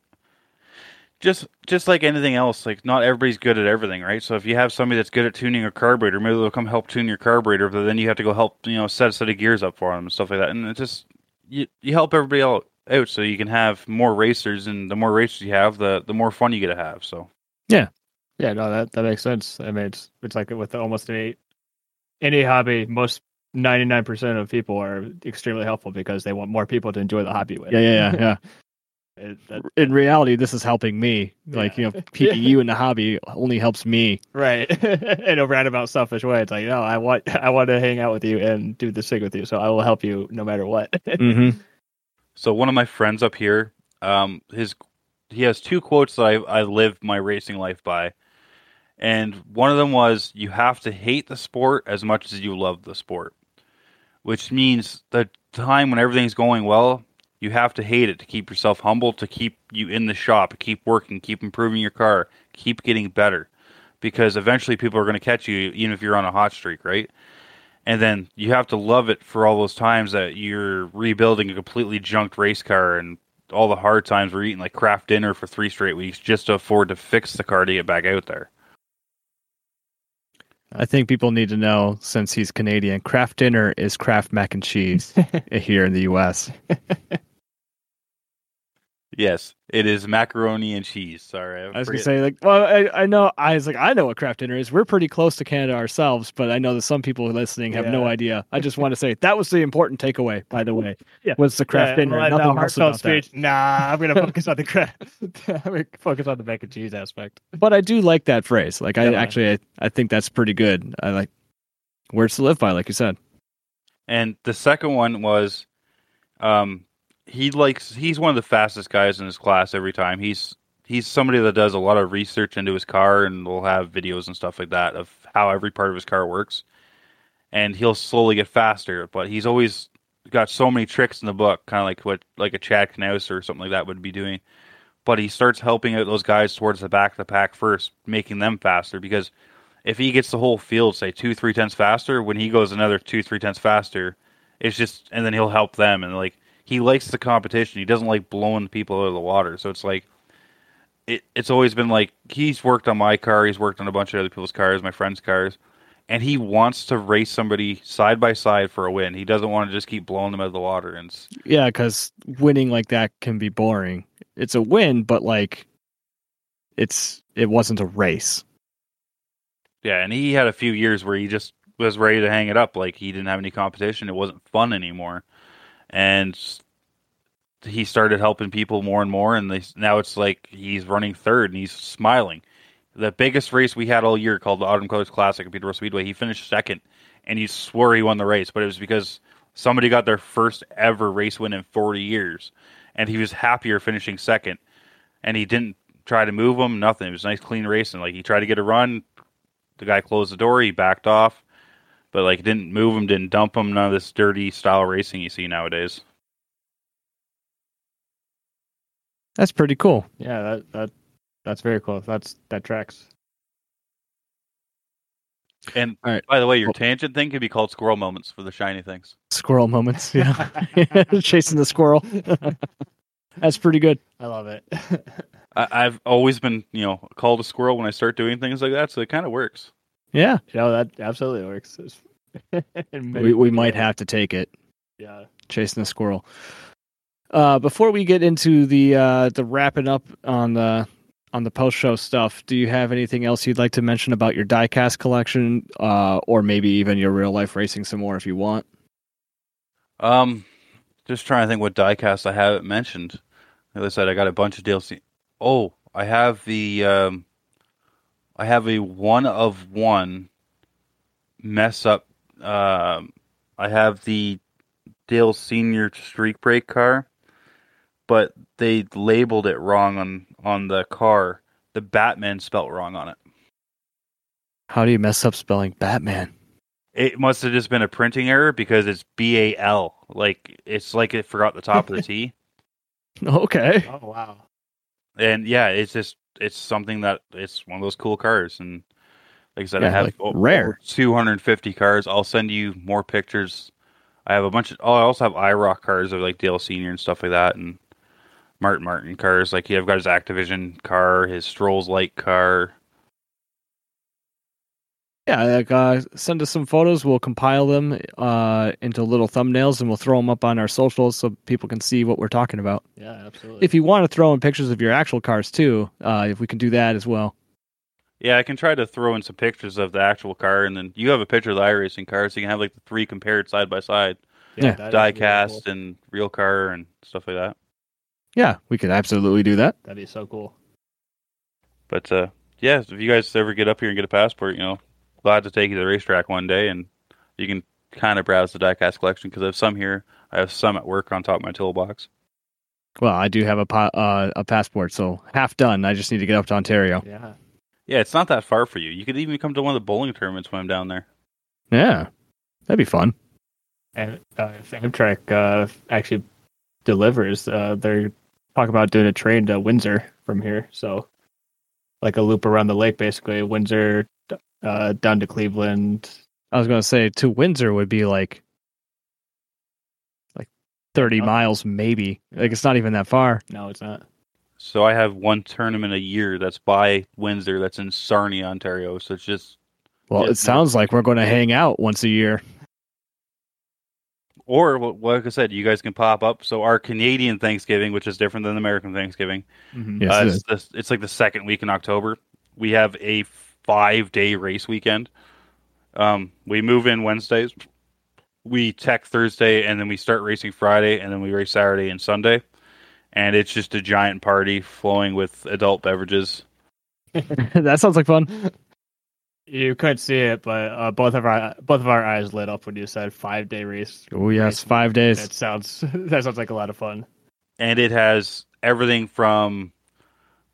just just like anything else, like not everybody's good at everything, right? So if you have somebody that's good at tuning a carburetor, maybe they'll come help tune your carburetor, but then you have to go help, you know, set a set of gears up for them and stuff like that. And it just you you help everybody out, out so you can have more racers, and the more racers you have, the the more fun you get to have. So Yeah, no, that that makes sense. I mean, it's it's like with almost any any hobby, most ninety nine percent of people are extremely helpful because they want more people to enjoy the hobby with. Yeah, yeah, yeah, yeah. [LAUGHS] It- that- In reality, this is helping me. Like you know, [LAUGHS] keeping you in the hobby only helps me. right. [LAUGHS] in a roundabout, selfish way, it's like, no, I want I want to hang out with you and do this thing with you, so I will help you no matter what. Mm-hmm. so one of my friends up here, um, his he has two quotes that I I live my racing life by. And one of them was, you have to hate the sport as much as you love the sport. Which means the time when everything's going well, you have to hate it to keep yourself humble, to keep you in the shop, keep working, keep improving your car, keep getting better. Because eventually people are going to catch you, even if you're on a hot streak, right? And then you have to love it for all those times that you're rebuilding a completely junked race car and all the hard times we're eating like Kraft dinner for three straight weeks just to afford to fix the car to get back out there. I think people need to know since he's Canadian, Kraft dinner is Kraft mac and cheese [LAUGHS] here in the U.S. Yes, it is macaroni and cheese. Sorry, I was gonna say like, well, I, I know I was like, I know what Kraft dinner is. We're pretty close to Canada ourselves, but I know that some people listening have no idea. I just want to say that was the important takeaway, by the way. Yeah. was the Kraft Yeah, dinner. well, Nothing no, else heartfelt about that. Nah, I'm gonna [LAUGHS] focus on the Kraft. [LAUGHS] I'm gonna focus on the mac and cheese aspect. But I do like that phrase. Like, I Definitely. actually, I, I think that's pretty good. I like words to live by, like you said. And the second one was, um, he likes he's one of the fastest guys in his class every time. He's he's somebody that does a lot of research into his car and will have videos and stuff like that of how every part of his car works. And he'll slowly get faster, but he's always got so many tricks in the book, kind of like what like a Chad Knaus or something like that would be doing. But he starts helping out those guys towards the back of the pack first, making them faster because if he gets the whole field, say two, three tenths faster, when he goes another two, three tenths faster, it's just, and then he'll help them. And like, he likes the competition. He doesn't like blowing people out of the water. So it's like, it, it's always been like, he's worked on my car, he's worked on a bunch of other people's cars, my friends' cars, and he wants to race somebody side by side for a win. He doesn't want to just keep blowing them out of the water. And Yeah, because winning like that can be boring. It's a win, but like it's it wasn't a race. Yeah, and he had a few years where he just was ready to hang it up. Like he didn't have any competition. It wasn't fun anymore, and he started helping people more and more. And they, now it's like he's running third and he's smiling. The biggest race we had all year, called the Autumn Colors Classic at Peterborough Speedway, he finished second, and he swore he won the race, but it was because somebody got their first ever race win in 40 years, and he was happier finishing second, and he didn't try to move him, nothing. It was a nice, clean race, and like he tried to get a run, the guy closed the door, he backed off, but like didn't move them, didn't dump them. None of this dirty style racing you see nowadays. That's pretty cool. Yeah, that that that's very cool. That's that tracks. And All right. by the way, your tangent thing could be called squirrel moments for the shiny things. Squirrel moments. Yeah. [LAUGHS] [LAUGHS] Chasing the squirrel. [LAUGHS] That's pretty good. I love it. I, I've always been, you know, called a squirrel when I start doing things like that, so it kind of works. Yeah. no, that absolutely works. [LAUGHS] We we might have to take it. Yeah. Chasing the squirrel. Uh, before we get into the uh, the wrapping up on the on the post show stuff, do you have anything else you'd like to mention about your diecast collection, uh, or maybe even your real life racing some more if you want? Um, just trying to think what diecast I haven't mentioned. Like I said, I got a bunch of DLC. Oh, I have the um, I have a one of one mess up. Um, I have the Dale Senior Streak Break car, but they labeled it wrong on on the car. The Batman spelt wrong on it. How do you mess up spelling Batman? It must have just been a printing error because it's B A L. Like it's like it forgot the top of the T. [LAUGHS] Okay. Oh wow. and yeah, it's just it's something that it's one of those cool cars, and like I said, I have like, o- rare. over 250 cars. I'll send you more pictures. I have a bunch of. Oh, I also have IROC cars of like Dale Senior and stuff like that, and Mark Martin cars. Like yeah, I've got his Activision car, his Stroh's Light car. Yeah, like, uh, send us some photos. We'll compile them uh, into little thumbnails and we'll throw them up on our socials so people can see what we're talking about. Yeah, absolutely. If you want to throw in pictures of your actual cars too, uh, if we can do that as well. Yeah, I can try to throw in some pictures of the actual car, and then you have a picture of the iRacing car, so you can have like the three compared side by side, yeah, that is die really cool. and real car and stuff like that. Yeah, we could absolutely do that. That'd be so cool. But uh, yeah, if you guys ever get up here and get a passport, you know, glad to take you to the racetrack one day, and you can kind of browse the diecast collection because I have some here. I have some at work on top of my toolbox. Well, I do have a pa- uh, a passport, so half done. I just need to get up to Ontario. Yeah. Yeah, it's not that far for you. You could even come to one of the bowling tournaments when I'm down there. Yeah, that'd be fun. And uh, if Amtrak uh, actually delivers, uh, they're talking about doing a train to Windsor from here. So, like a loop around the lake, basically. Windsor uh, down to Cleveland. I was gonna say to Windsor would be like like thirty Oh. miles, maybe. Like it's not even that far. No, it's not. So I have one tournament a year that's by Windsor, that's in Sarnia, Ontario. So it's just, Well, Yeah, it sounds like we're going to hang out once a year. or like I said, you guys can pop up. So our Canadian Thanksgiving, which is different than American Thanksgiving, Mhm. Yes, uh, it it's, is. the, it's like the second week in October. We have a five day race weekend. Um, we move in Wednesdays. We tech Thursday, and then we start racing Friday, and then we race Saturday and Sunday. And it's just a giant party flowing with adult beverages. [LAUGHS] that sounds like fun. You couldn't see it, but uh, both of our both of our eyes lit up when you said five day race. Oh yes, Race five days. That sounds [LAUGHS] that sounds like a lot of fun. and it has everything from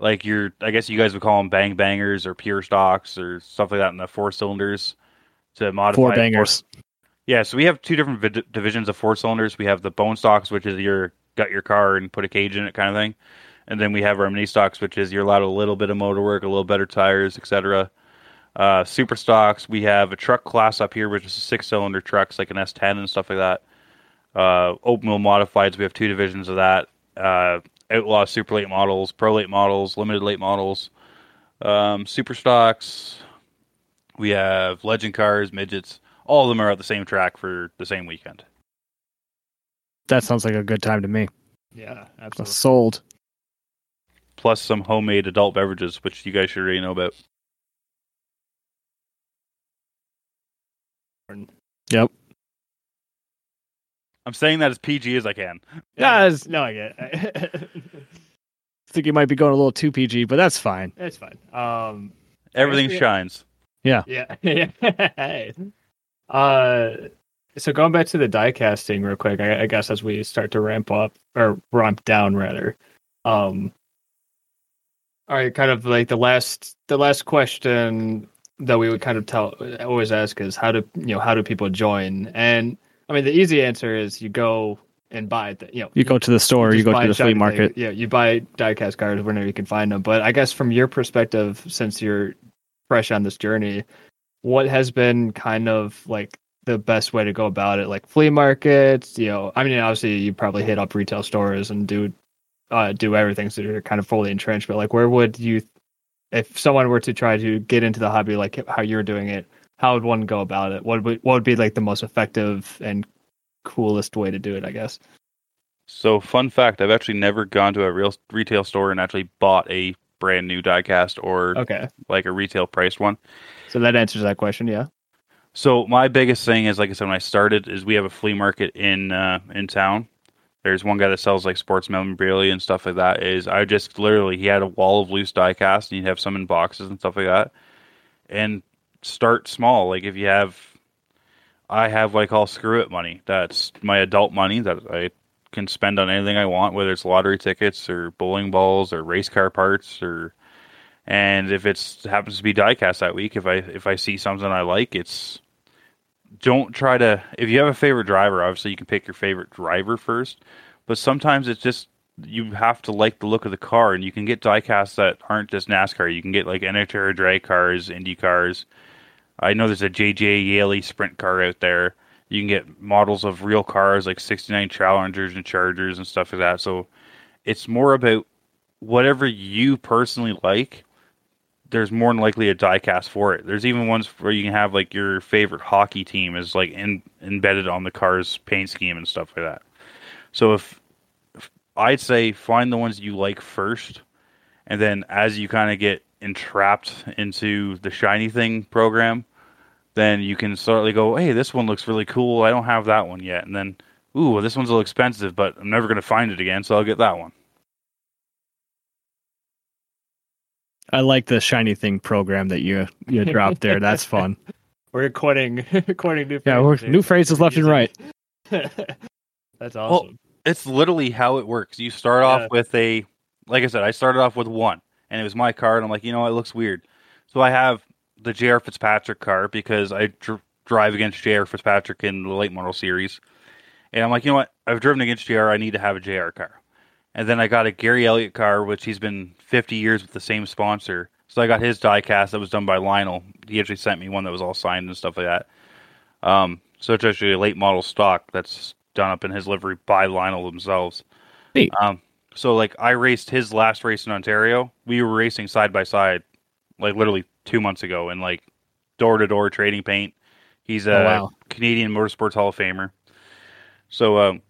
like your I guess you guys would call them bang bangers or pure stocks or stuff like that in the four cylinders to modify Four bangers. Yeah, so we have two different vid- divisions of four cylinders. We have the bone stocks, which is your gut your car and put a cage in it kind of thing, and then we have our mini stocks, which is you're allowed a little bit of motor work, a little better tires, etc. Uh, super stocks, we have a truck class up here, which is six cylinder trucks like an S10 and stuff like that. Uh, open wheel modifieds, we have two divisions of that. Uh, outlaw super late models, pro late models, limited late models, um, super stocks. We have legend cars, midgets. All of them are at the same track for the same weekend. That sounds like a good time to me. Yeah, absolutely. Sold. plus some homemade adult beverages, which you guys should already know about. Yep. I'm saying that as PG as I can. Yeah, it's- no, I get. It. I [LAUGHS] think you might be going a little too PG, but that's fine. it's fine. Um, Everything we- shines. yeah, [LAUGHS] yeah. Hey. uh, so going back to the die casting real quick, I, I guess as we start to ramp up or ramp down rather, um, all right, kind of like the last the last question that we would kind of tell always ask is how do you know how do people join? And I mean the easy answer is you go and buy the you know You go to the store, you, just go to the flea market. Yeah, you buy diecast cars whenever you can find them. But I guess from your perspective, since you're fresh on this journey, what has been kind of like the best way to go about it? Like flea markets, you know. I mean, obviously you probably hit up retail stores and do uh, do everything so you're kind of fully entrenched. But like, where would you, if someone were to try to get into the hobby like how you're doing it, how would one go about it? What would what would be like the most effective and coolest way to do it? I guess. So, fun fact: I've actually never gone to a real retail store and actually bought a brand new diecast or Okay, like a retail priced one. so that answers that question. Yeah. So my biggest thing is, like I said, when I started, is we have a flea market in uh, in town. There's one guy that sells like sports memorabilia and stuff like that. Is I just literally he had a wall of loose diecast, and he'd have some in boxes and stuff like that. And start small. Like if you have, I have what I call screw it money. That's my adult money that I can spend on anything I want, whether it's lottery tickets or bowling balls or race car parts or. And if it's happens to be diecast that week, if I if I see something I like, it's don't try to if you have a favorite driver obviously you can pick your favorite driver first but sometimes it's just you have to like the look of the car and you can get diecasts that aren't just nascar you can get like NHRA drag cars indy cars i know there's a jj yeley sprint car out there you can get models of real cars like 69 challengers and chargers and stuff like that so it's more about whatever you personally like there's more than likely a diecast for it. There's even ones where you can have like your favorite hockey team is like in, embedded on the car's paint scheme and stuff like that. So if, if I'd say find the ones you like first, and then as you kind of get entrapped into the shiny thing program, then you can suddenly go, hey, this one looks really cool. I don't have that one yet, and then ooh, this one's a little expensive, but I'm never gonna find it again, so I'll get that one. I like the shiny thing program that you you dropped there. That's fun. [LAUGHS] We're coining [LAUGHS] coining new Yeah, we're, phrases new phrases left and right. [LAUGHS] That's awesome. it's literally how it works. You start Yeah. off with a, like I said, I started off with one, and it was my card. I'm like, you know, what, it looks weird. So I have the J.R. Fitzpatrick car because I dr- drive against J.R. Fitzpatrick in the late model series, and I'm like, you know what? I've driven against J.R. I need to have a J.R. car. And then I got a Gary Elliott car, which he's been 50 years with the same sponsor. So I got his diecast that was done by Lionel. He actually sent me one that was all signed and stuff like that. Um, so it's actually a late model stock that's done up in his livery by Lionel themselves. Neat. Um, so like I raced his last race in Ontario. We were racing side by side, like literally two months ago, in like door to door trading paint. He's a Oh, wow. Canadian Motorsports Hall of Famer. So um,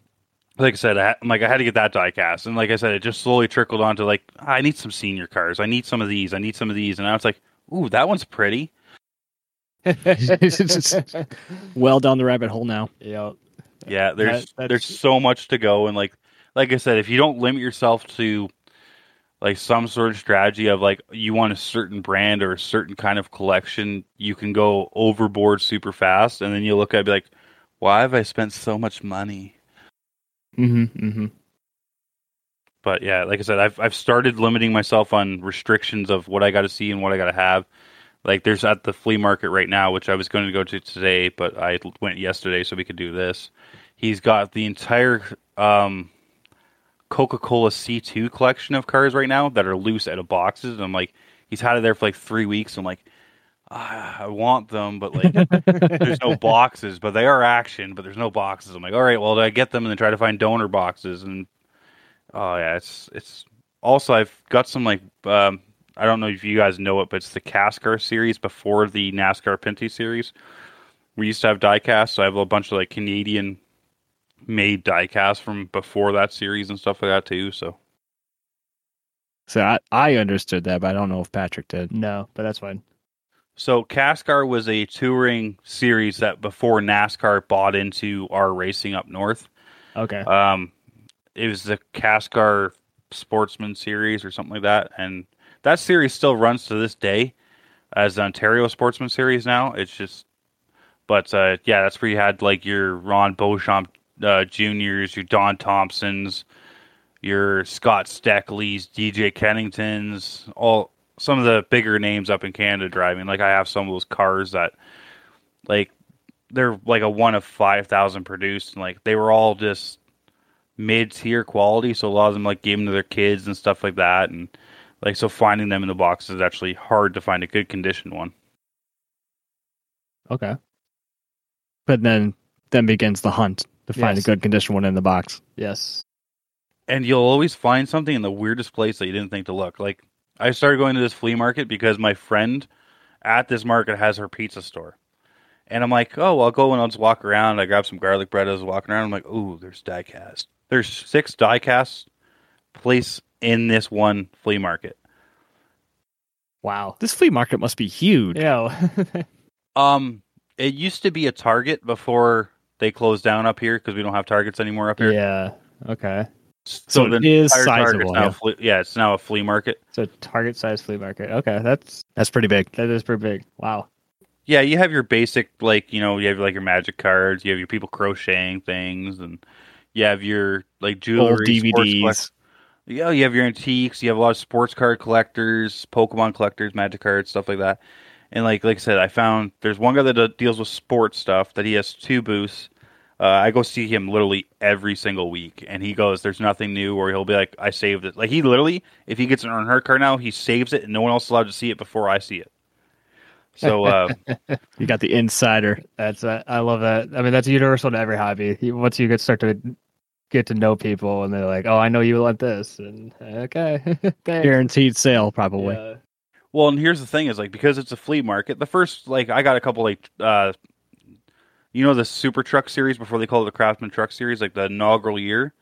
like I said, I, I'm like I had to get that die cast, and like I said, it just slowly trickled onto like I need some senior cars. I need some of these. I need some of these, and I was like, ooh, that one's pretty. [LAUGHS] well down the rabbit hole now. yeah. Yeah, there's That- there's so much to go, and like like I said, if you don't limit yourself to like some sort of strategy of like you want a certain brand or a certain kind of collection, you can go overboard super fast, and then you look at it and be like, why have I spent so much money? Mm-hmm, mm-hmm. but yeah, like I said, I've I've started limiting myself on restrictions of what I got to see and what I got to have. Like there's at the flea market right now, which I was going to go to today, but I went yesterday so we could do this. He's got the entire um, Coca-Cola C2 collection of cars right now that are loose out of boxes. And I'm like, he's had it there for like three weeks. I'm like, ah, I want them, but like, there's no [LAUGHS] boxes. But they are action, but there's no boxes. I'm like, all right, well, do I get them and then try to find donor boxes? And oh yeah, it's it's. Also, I've got some like um, I don't know if you guys know it, but it's the Cascar series before the NASCAR Pinty series. We used to have diecast, so I have a bunch of like Canadian made diecast from before that series and stuff like that too. So So I, I understood that, but I don't know if Patrick did. No, but that's fine. So Cascar was a touring series that before NASCAR bought into our racing up north. Okay. Um, it was the Cascar Sportsman Series or something like that, and that series still runs to this day as the Ontario Sportsman Series. Now it's just, but uh, yeah, that's where you had like your Ron Beauchamp uh, Juniors, your Don Thomsons, your Scott Steckleys, DJ Kenningtons, all some of the bigger names up in Canada driving. Like I have some of those cars that, like, they're like a one of five thousand produced, and like they were all just mid tier quality. So a lot of them like gave them to their kids and stuff like that, and like so finding them in the box is actually hard to find a good condition one. Okay. But then then begins the hunt to find Yes. a good condition one in the box. Yes. and you'll always find something in the weirdest place that you didn't think to look. Like I started going to this flea market because my friend at this market has her pizza store. And I'm like, oh, well, I'll go and I'll just walk around. I grab some garlic bread as I was walking around. I'm like, ooh, there's diecast. There's six diecast placed in this one flea market. Wow. This flea market must be huge. Yeah. [LAUGHS] Um, it used to be a Target before they closed down up here because we don't have Targets anymore up here. yeah. Okay. So it the is entire Target's sizable, now yeah. a flea- yeah, it's now a flea market. So target size flea market. Okay, that's That's pretty big. that is pretty big. Wow. Yeah, you have your basic like you know you have like your magic cards, you have your people crocheting things, and you have your like jewelry, Old DVDs. Yeah, you have your antiques. You have a lot of sports card collectors, Pokemon collectors, Magic cards, stuff like that. And like like I said, I found there's one guy that uh, deals with sports stuff that he has two booths. Uh, I go see him literally every single week, and he goes, "There's nothing new," or he'll be like, "I saved it." Like he literally, if he gets an earned card now, he saves it, and no one else is allowed to see it before I see it. So uh, [LAUGHS] You got the insider. That's uh, I love that. I mean, that's universal to every hobby. Once you get start to get to know people, and they're like, "Oh, I know you want this," and okay. [LAUGHS] Guaranteed sale, probably. Yeah. Well, and here's the thing: is like because it's a flea market. The first, like, I got a couple like, uh, you know, the Super Truck series before they called it the Craftsman Truck series, like the inaugural year.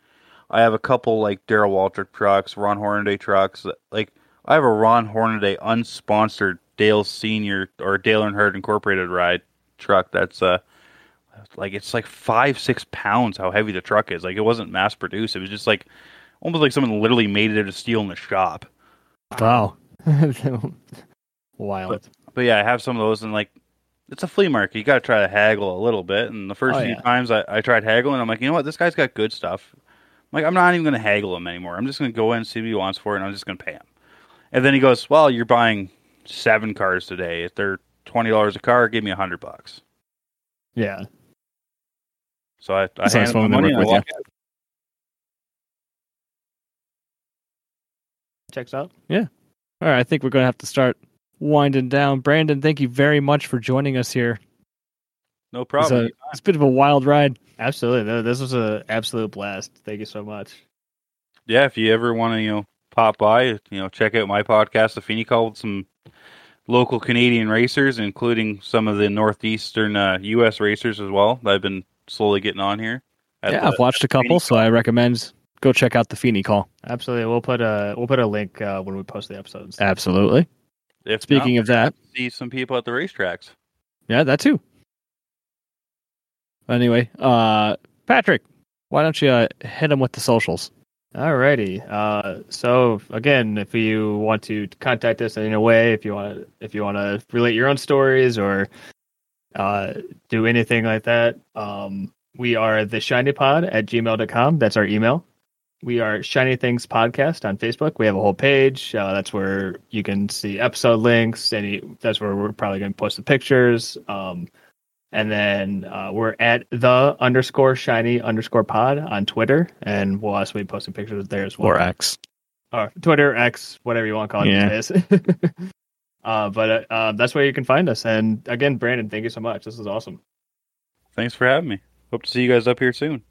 I have a couple like Darrell Waltrip trucks, Ron Hornaday trucks. Like, I have a Ron Hornaday unsponsored Dale Senior or Dale Earnhardt Incorporated ride truck. That's uh, like it's like five six pounds. How heavy the truck is. Like, it wasn't mass produced. It was just like almost like someone literally made it out of steel in the shop. Wow. [LAUGHS] Wild. But yeah, I have some of those, and like, it's a flea market. You got to try to haggle a little bit. And the first Oh, few yeah. times I, I tried haggling, I'm like, you know what? This guy's got good stuff. I'm like, I'm not even going to haggle him anymore. I'm just going to go in and see what he wants for it, and I'm just going to pay him. And then he goes, well, you're buying seven cars today. If they're twenty dollars a car, give me a hundred bucks. yeah. So I, I hand him the money and I with walk out. Checks out. Yeah. All right, I think we're going to have to start winding down. Brandon, thank you very much for joining us here. No It's problem. a, it's a bit of a wild ride. Absolutely. Th- This was an absolute blast. Thank you so much. yeah, if you ever want to, you know, pop by, you know, check out my podcast, The Feeney Call, with some local Canadian racers, including some of the northeastern uh, U.S. racers as well. That I've been slowly getting on here. Yeah, the- I've watched a couple, so I recommend go check out the Feeney Call. Absolutely. We'll put a we'll put a link uh, when we post the episodes. Absolutely. If Speaking not, of that, see some people at the racetracks. yeah, that too. Anyway, uh, Patrick, why don't you uh, hit them with the socials? Alrighty. Uh, so again, if you want to contact us in a way, if you want to, if you want to relate your own stories or uh, do anything like that, um, we are the shiny pod at gmail.com. That's our email. We are Shiny Things Podcast on Facebook. We have a whole page. Uh, that's where you can see episode links. Any that's where we're probably going to post the pictures. Um, and then uh, we're at the underscore shiny underscore pod on Twitter, and we'll also be posting pictures there as well. Or X. Or Twitter, X, whatever you want to call it Yeah. these days. [LAUGHS] uh, but uh, uh, that's where you can find us. And again, Brandon, thank you so much. This is awesome. Thanks for having me. Hope to see you guys up here soon.